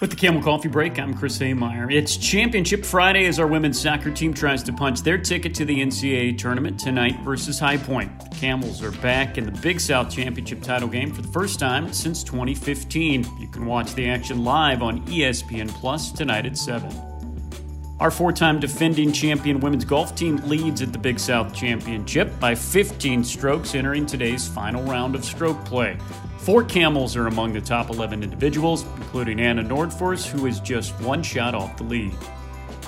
With the Camel Coffee Break, I'm Chris Ameyer. It's Championship Friday as our women's soccer team tries to punch their ticket to the NCAA tournament tonight versus High Point. The Camels are back in the Big South Championship title game for the first time since 2015. You can watch the action live on ESPN Plus tonight at 7. Our four time defending champion women's golf team leads at the Big South Championship by 15 strokes entering today's final round of stroke play. Four camels are among the top 11 individuals, including Anna Nordfors, who is just one shot off the lead.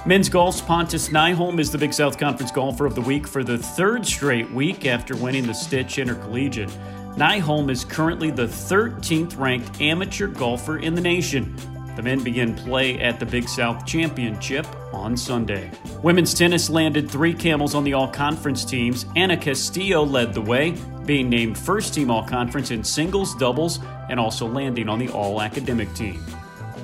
Men's golf's Pontus Nyholm is the Big South Conference Golfer of the Week for the third straight week after winning the Stitch Intercollegiate. Nyholm is currently the 13th ranked amateur golfer in the nation. The men begin play at the Big South Championship on Sunday. Women's tennis landed three camels on the all conference teams. Anna Castillo led the way, being named first team all conference in singles, doubles, and also landing on the all academic team.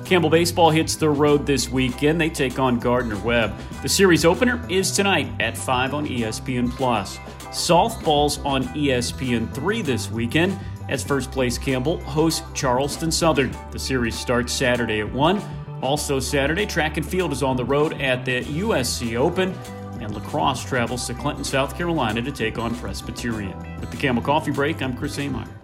Campbell Baseball hits the road this weekend. They take on Gardner Webb. The series opener is tonight at 5 on ESPN Plus. Softball's on ESPN 3 this weekend as first place Campbell hosts Charleston Southern. The series starts Saturday at 1. Also, Saturday, track and field is on the road at the USC Open, and lacrosse travels to Clinton, South Carolina to take on Presbyterian. With the Camel Coffee Break, I'm Chris Ameyer.